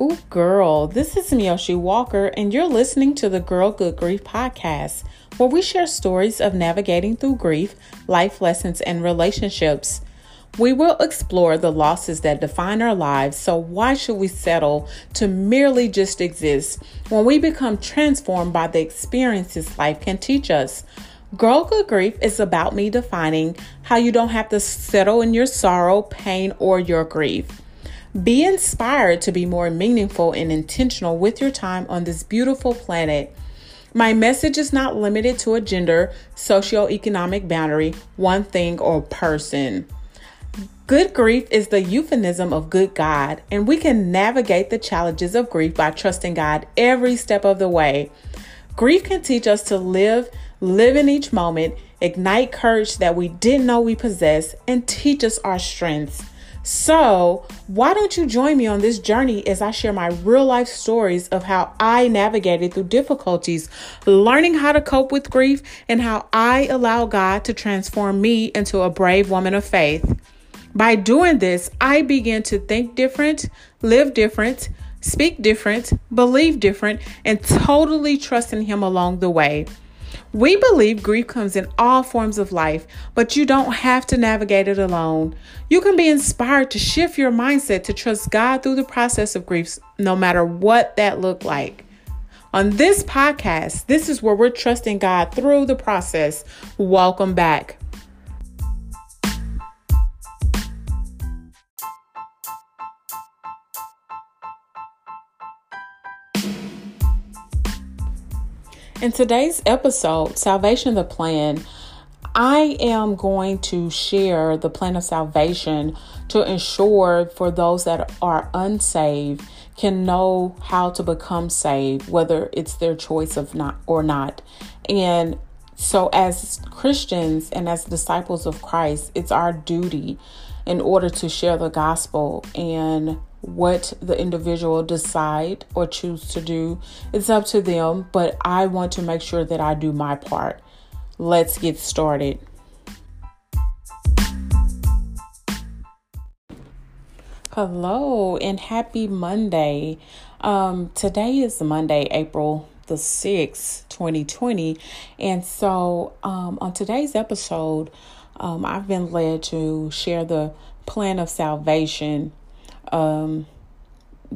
Ooh, girl, this is Mioshi Walker, and you're listening to the Girl Good Grief podcast, where we share stories of navigating through grief, life lessons, and relationships. We will explore the losses that define our lives, so why should we settle to merely just exist when we become transformed by the experiences life can teach us? Girl Good Grief is about me defining how you don't have to settle in your sorrow, pain, or your grief. Be inspired to be more meaningful and intentional with your time on this beautiful planet. My message is not limited to a gender, socioeconomic boundary, one thing, or person. Good grief is the euphemism of good God, and we can navigate the challenges of grief by trusting God every step of the way. Grief can teach us to live, live in each moment, ignite courage that we didn't know we possessed, and teach us our strengths. So, why don't you join me on this journey as I share my real life stories of how I navigated through difficulties, learning how to cope with grief, and how I allow God to transform me into a brave woman of faith. By doing this, I begin to think different, live different, speak different, believe different, and totally trust in Him along the way. We believe grief comes in all forms of life, but you don't have to navigate it alone. You can be inspired to shift your mindset to trust God through the process of grief, no matter what that looked like. On this podcast, this is where we're trusting God through the process. Welcome back. In today's episode, Salvation the Plan, I am going to share the plan of salvation to ensure for those that are unsaved can know how to become saved, whether it's their choice of not or not. And so as Christians and as disciples of Christ, it's our duty in order to share the gospel and what the individual decide or choose to do it's up to them but i want to make sure that i do my part. Let's get started. Hello and happy monday. Um, today is monday april the 6th 2020 and so um, on today's episode um, i've been led to share the plan of salvation um,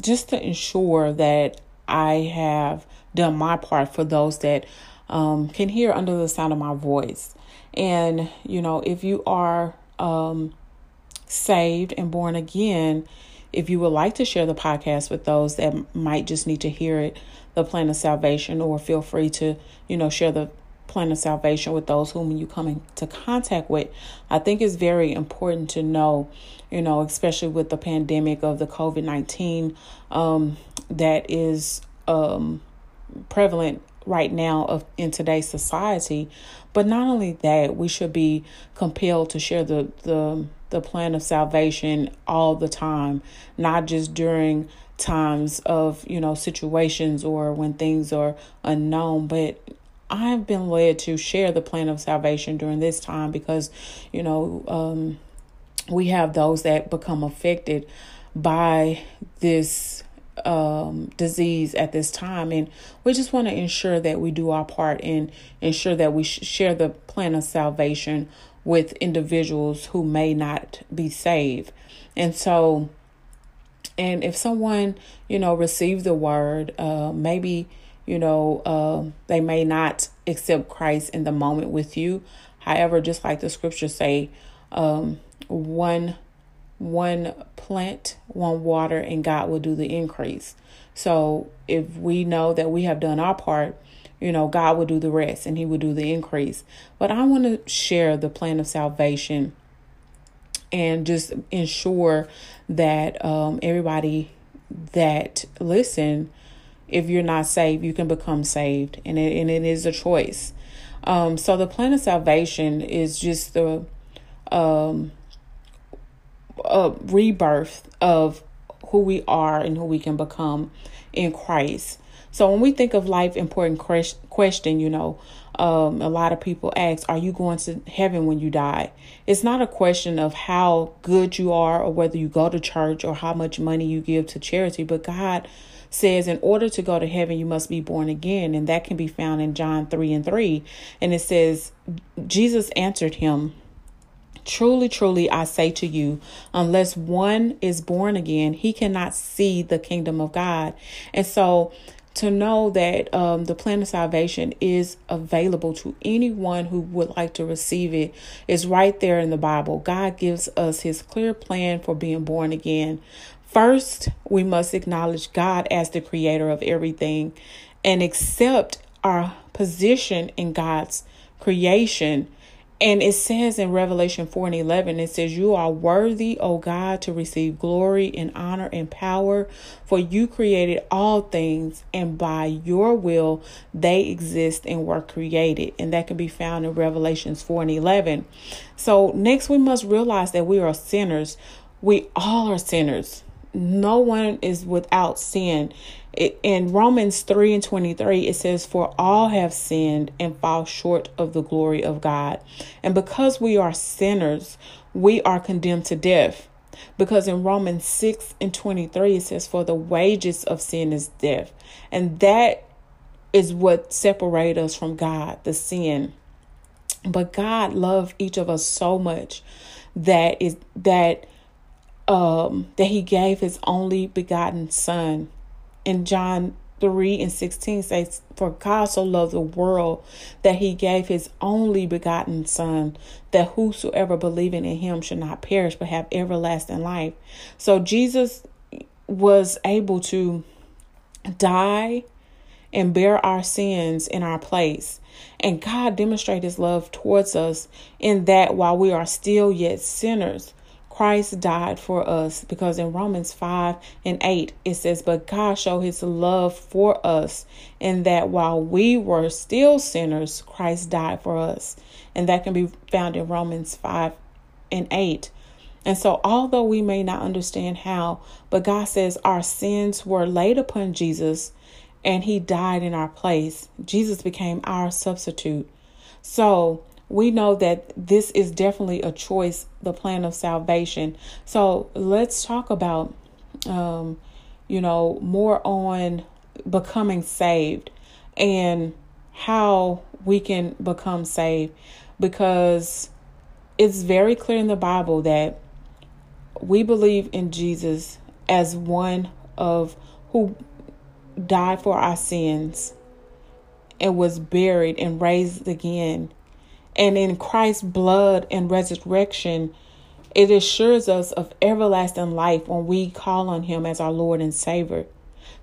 just to ensure that I have done my part for those that um, can hear under the sound of my voice. And, you know, if you are um, saved and born again, if you would like to share the podcast with those that might just need to hear it, the plan of salvation, or feel free to, you know, share the plan of salvation with those whom you come into contact with. I think it's very important to know you know, especially with the pandemic of the COVID 19 um, that is um, prevalent right now of in today's society. But not only that, we should be compelled to share the, the, the plan of salvation all the time, not just during times of, you know, situations or when things are unknown, but I've been led to share the plan of salvation during this time because, you know, um, we have those that become affected by this um, disease at this time. And we just want to ensure that we do our part and ensure that we share the plan of salvation with individuals who may not be saved. And so, and if someone, you know, receives the word, uh, maybe, you know, uh, they may not accept Christ in the moment with you. However, just like the scriptures say, um, one one plant, one water, and God will do the increase. So if we know that we have done our part, you know, God will do the rest and He will do the increase. But I want to share the plan of salvation and just ensure that um, everybody that listen, if you're not saved, you can become saved, and it, and it is a choice. Um, so the plan of salvation is just the um, a rebirth of who we are and who we can become in Christ. So when we think of life important question, you know, um, a lot of people ask, Are you going to heaven when you die? It's not a question of how good you are or whether you go to church or how much money you give to charity, but God says, In order to go to heaven, you must be born again. And that can be found in John 3 and 3. And it says, Jesus answered him, Truly, truly, I say to you, unless one is born again, he cannot see the kingdom of God. And so, to know that um, the plan of salvation is available to anyone who would like to receive it is right there in the Bible. God gives us his clear plan for being born again. First, we must acknowledge God as the creator of everything and accept our position in God's creation and it says in Revelation 4 and 11, it says, You are worthy, O God, to receive glory and honor and power, for you created all things, and by your will they exist and were created. And that can be found in Revelations 4 and 11. So, next, we must realize that we are sinners. We all are sinners. No one is without sin in Romans 3 and 23, it says, For all have sinned and fall short of the glory of God. And because we are sinners, we are condemned to death. Because in Romans 6 and 23, it says, For the wages of sin is death. And that is what separates us from God, the sin. But God loved each of us so much that is that um that he gave his only begotten son in John 3 and 16 says, For God so loved the world that he gave his only begotten Son, that whosoever believing in him should not perish but have everlasting life. So Jesus was able to die and bear our sins in our place. And God demonstrated his love towards us in that while we are still yet sinners, Christ died for us because in Romans 5 and 8 it says, But God showed his love for us in that while we were still sinners, Christ died for us. And that can be found in Romans 5 and 8. And so, although we may not understand how, but God says our sins were laid upon Jesus and he died in our place. Jesus became our substitute. So, we know that this is definitely a choice, the plan of salvation. So let's talk about, um, you know, more on becoming saved and how we can become saved because it's very clear in the Bible that we believe in Jesus as one of who died for our sins and was buried and raised again and in Christ's blood and resurrection, it assures us of everlasting life when we call on him as our Lord and Savior.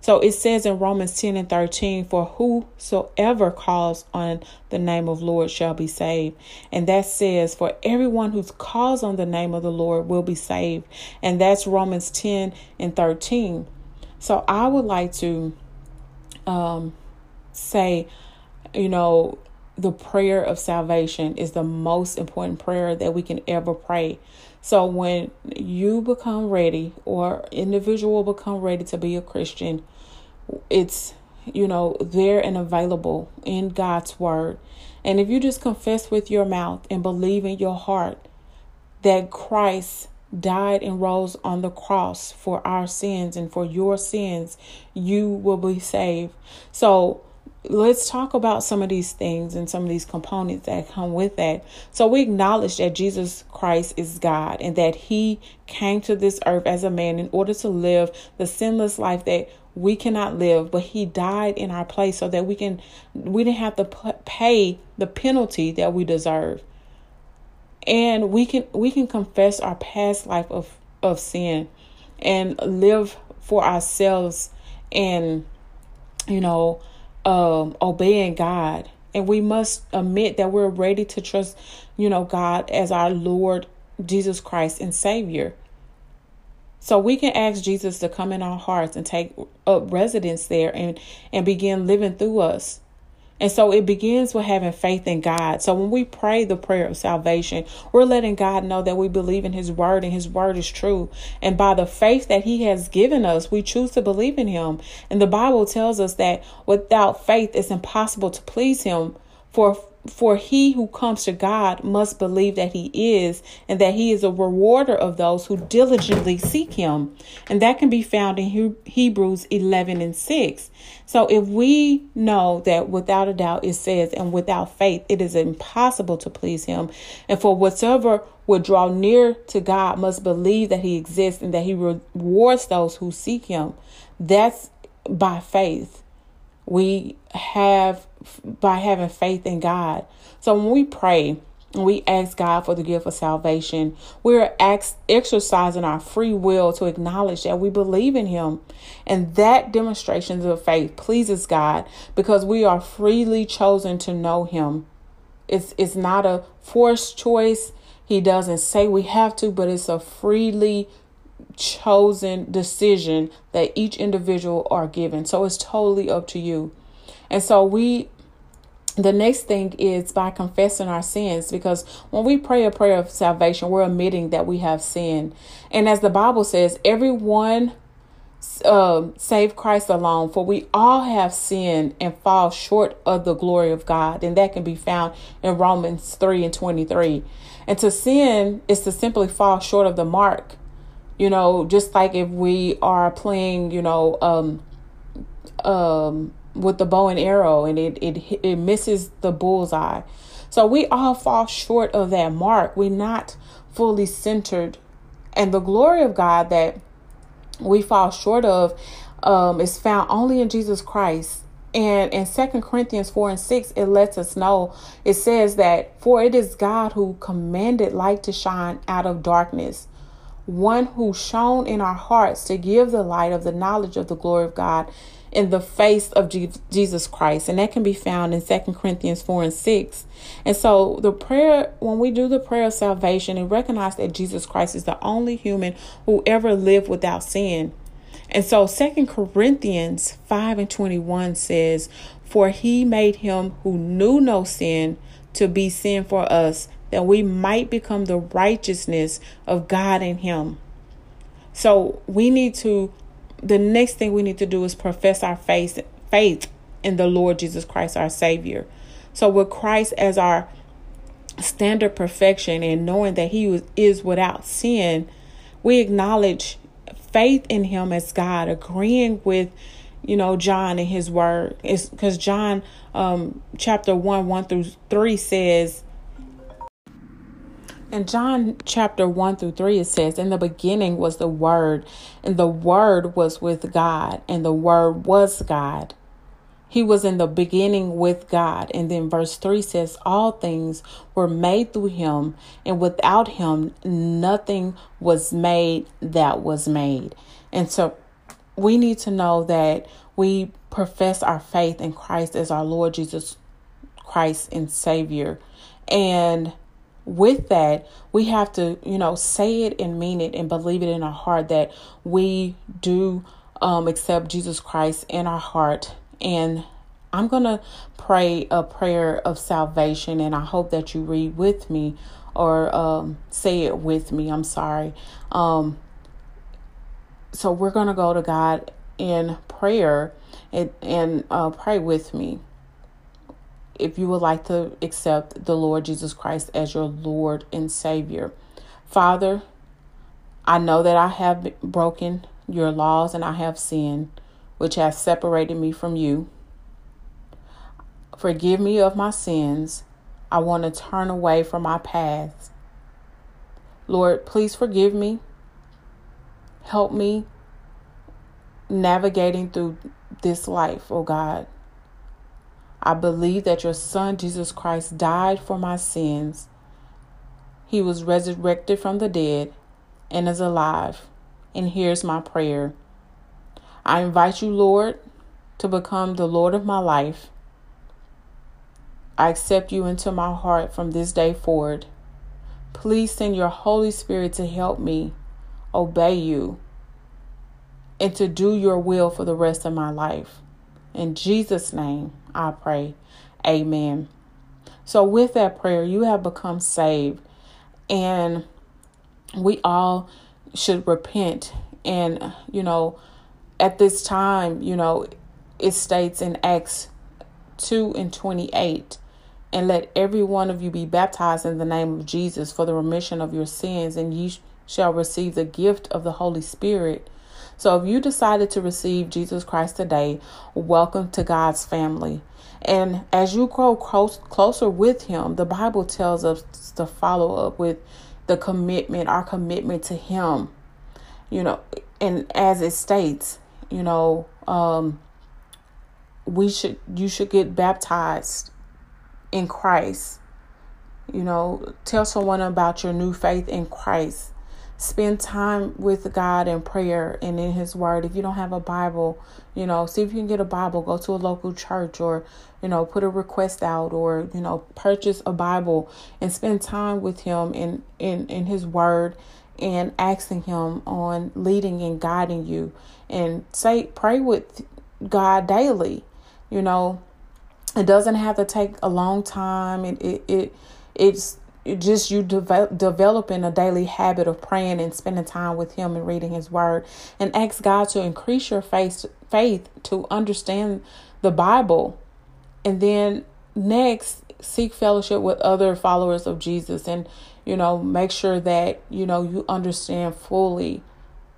So it says in Romans 10 and 13, For whosoever calls on the name of Lord shall be saved. And that says, For everyone who calls on the name of the Lord will be saved. And that's Romans 10 and 13. So I would like to um, say, you know, the prayer of salvation is the most important prayer that we can ever pray. So when you become ready or individual become ready to be a Christian, it's you know there and available in God's word. And if you just confess with your mouth and believe in your heart that Christ died and rose on the cross for our sins and for your sins, you will be saved. So let's talk about some of these things and some of these components that come with that. So we acknowledge that Jesus Christ is God and that he came to this earth as a man in order to live the sinless life that we cannot live, but he died in our place so that we can we didn't have to pay the penalty that we deserve. And we can we can confess our past life of of sin and live for ourselves and you know um, obeying God. And we must admit that we're ready to trust, you know, God as our Lord Jesus Christ and Savior. So we can ask Jesus to come in our hearts and take up residence there and, and begin living through us. And so it begins with having faith in God. So when we pray the prayer of salvation, we're letting God know that we believe in His word and His word is true. And by the faith that He has given us, we choose to believe in Him. And the Bible tells us that without faith, it's impossible to please Him. For for he who comes to God must believe that he is, and that he is a rewarder of those who diligently seek him. And that can be found in Hebrews 11 and 6. So if we know that without a doubt it says, and without faith it is impossible to please him, and for whatsoever would draw near to God must believe that he exists and that he rewards those who seek him. That's by faith. We have by having faith in God. So when we pray, we ask God for the gift of salvation, we're ex- exercising our free will to acknowledge that we believe in Him. And that demonstration of faith pleases God because we are freely chosen to know Him. It's, it's not a forced choice. He doesn't say we have to, but it's a freely chosen decision that each individual are given. So it's totally up to you. And so we the next thing is by confessing our sins because when we pray a prayer of salvation we're admitting that we have sinned. And as the bible says everyone uh, save christ alone for we all have sinned and fall short of the glory of god. And that can be found in romans 3 and 23 and to sin is to simply fall short of the mark. You know just like if we are playing you know um um with the bow and arrow and it, it it misses the bullseye. So we all fall short of that mark. We're not fully centered. And the glory of God that we fall short of um, is found only in Jesus Christ. And in Second Corinthians 4 and 6, it lets us know, it says that, For it is God who commanded light to shine out of darkness, one who shone in our hearts to give the light of the knowledge of the glory of God in the face of Jesus Christ. And that can be found in Second Corinthians 4 and 6. And so the prayer, when we do the prayer of salvation and recognize that Jesus Christ is the only human who ever lived without sin. And so Second Corinthians 5 and 21 says, For he made him who knew no sin to be sin for us, that we might become the righteousness of God in him. So we need to the next thing we need to do is profess our faith faith in the Lord Jesus Christ our savior. So with Christ as our standard perfection and knowing that he was, is without sin, we acknowledge faith in him as God, agreeing with you know John and his word. It's because John um chapter 1 1 through 3 says in John chapter 1 through 3, it says, In the beginning was the Word, and the Word was with God, and the Word was God. He was in the beginning with God. And then verse 3 says, All things were made through him, and without him, nothing was made that was made. And so we need to know that we profess our faith in Christ as our Lord Jesus Christ and Savior. And with that, we have to, you know, say it and mean it and believe it in our heart that we do um, accept Jesus Christ in our heart. And I'm going to pray a prayer of salvation, and I hope that you read with me or um, say it with me. I'm sorry. Um, so we're going to go to God in prayer and, and uh, pray with me if you would like to accept the Lord Jesus Christ as your Lord and Savior. Father, I know that I have broken your laws and I have sinned, which has separated me from you. Forgive me of my sins. I want to turn away from my past. Lord, please forgive me. Help me navigating through this life, oh God. I believe that your Son, Jesus Christ, died for my sins. He was resurrected from the dead and is alive. And here's my prayer I invite you, Lord, to become the Lord of my life. I accept you into my heart from this day forward. Please send your Holy Spirit to help me obey you and to do your will for the rest of my life. In Jesus' name, I pray. Amen. So, with that prayer, you have become saved, and we all should repent. And, you know, at this time, you know, it states in Acts 2 and 28, and let every one of you be baptized in the name of Jesus for the remission of your sins, and ye shall receive the gift of the Holy Spirit. So, if you decided to receive Jesus Christ today, welcome to God's family. And as you grow close, closer with Him, the Bible tells us to follow up with the commitment, our commitment to Him. You know, and as it states, you know, um, we should you should get baptized in Christ. You know, tell someone about your new faith in Christ. Spend time with God in prayer and in His Word. If you don't have a Bible, you know, see if you can get a Bible. Go to a local church or, you know, put a request out or, you know, purchase a Bible and spend time with Him in, in, in His Word and asking Him on leading and guiding you. And say, pray with God daily. You know, it doesn't have to take a long time. It it, it it's just you develop, developing a daily habit of praying and spending time with Him and reading His Word, and ask God to increase your faith faith to understand the Bible, and then next seek fellowship with other followers of Jesus, and you know make sure that you know you understand fully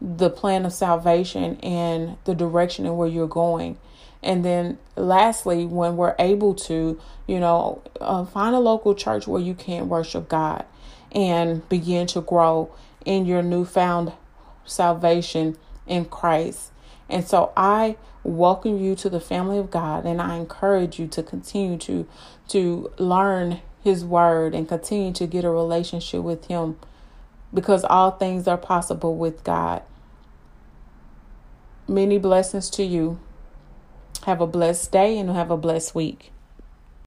the plan of salvation and the direction and where you're going. And then lastly, when we're able to, you know, uh, find a local church where you can worship God and begin to grow in your newfound salvation in Christ. And so I welcome you to the family of God and I encourage you to continue to to learn his word and continue to get a relationship with him because all things are possible with God. Many blessings to you. Have a blessed day and have a blessed week.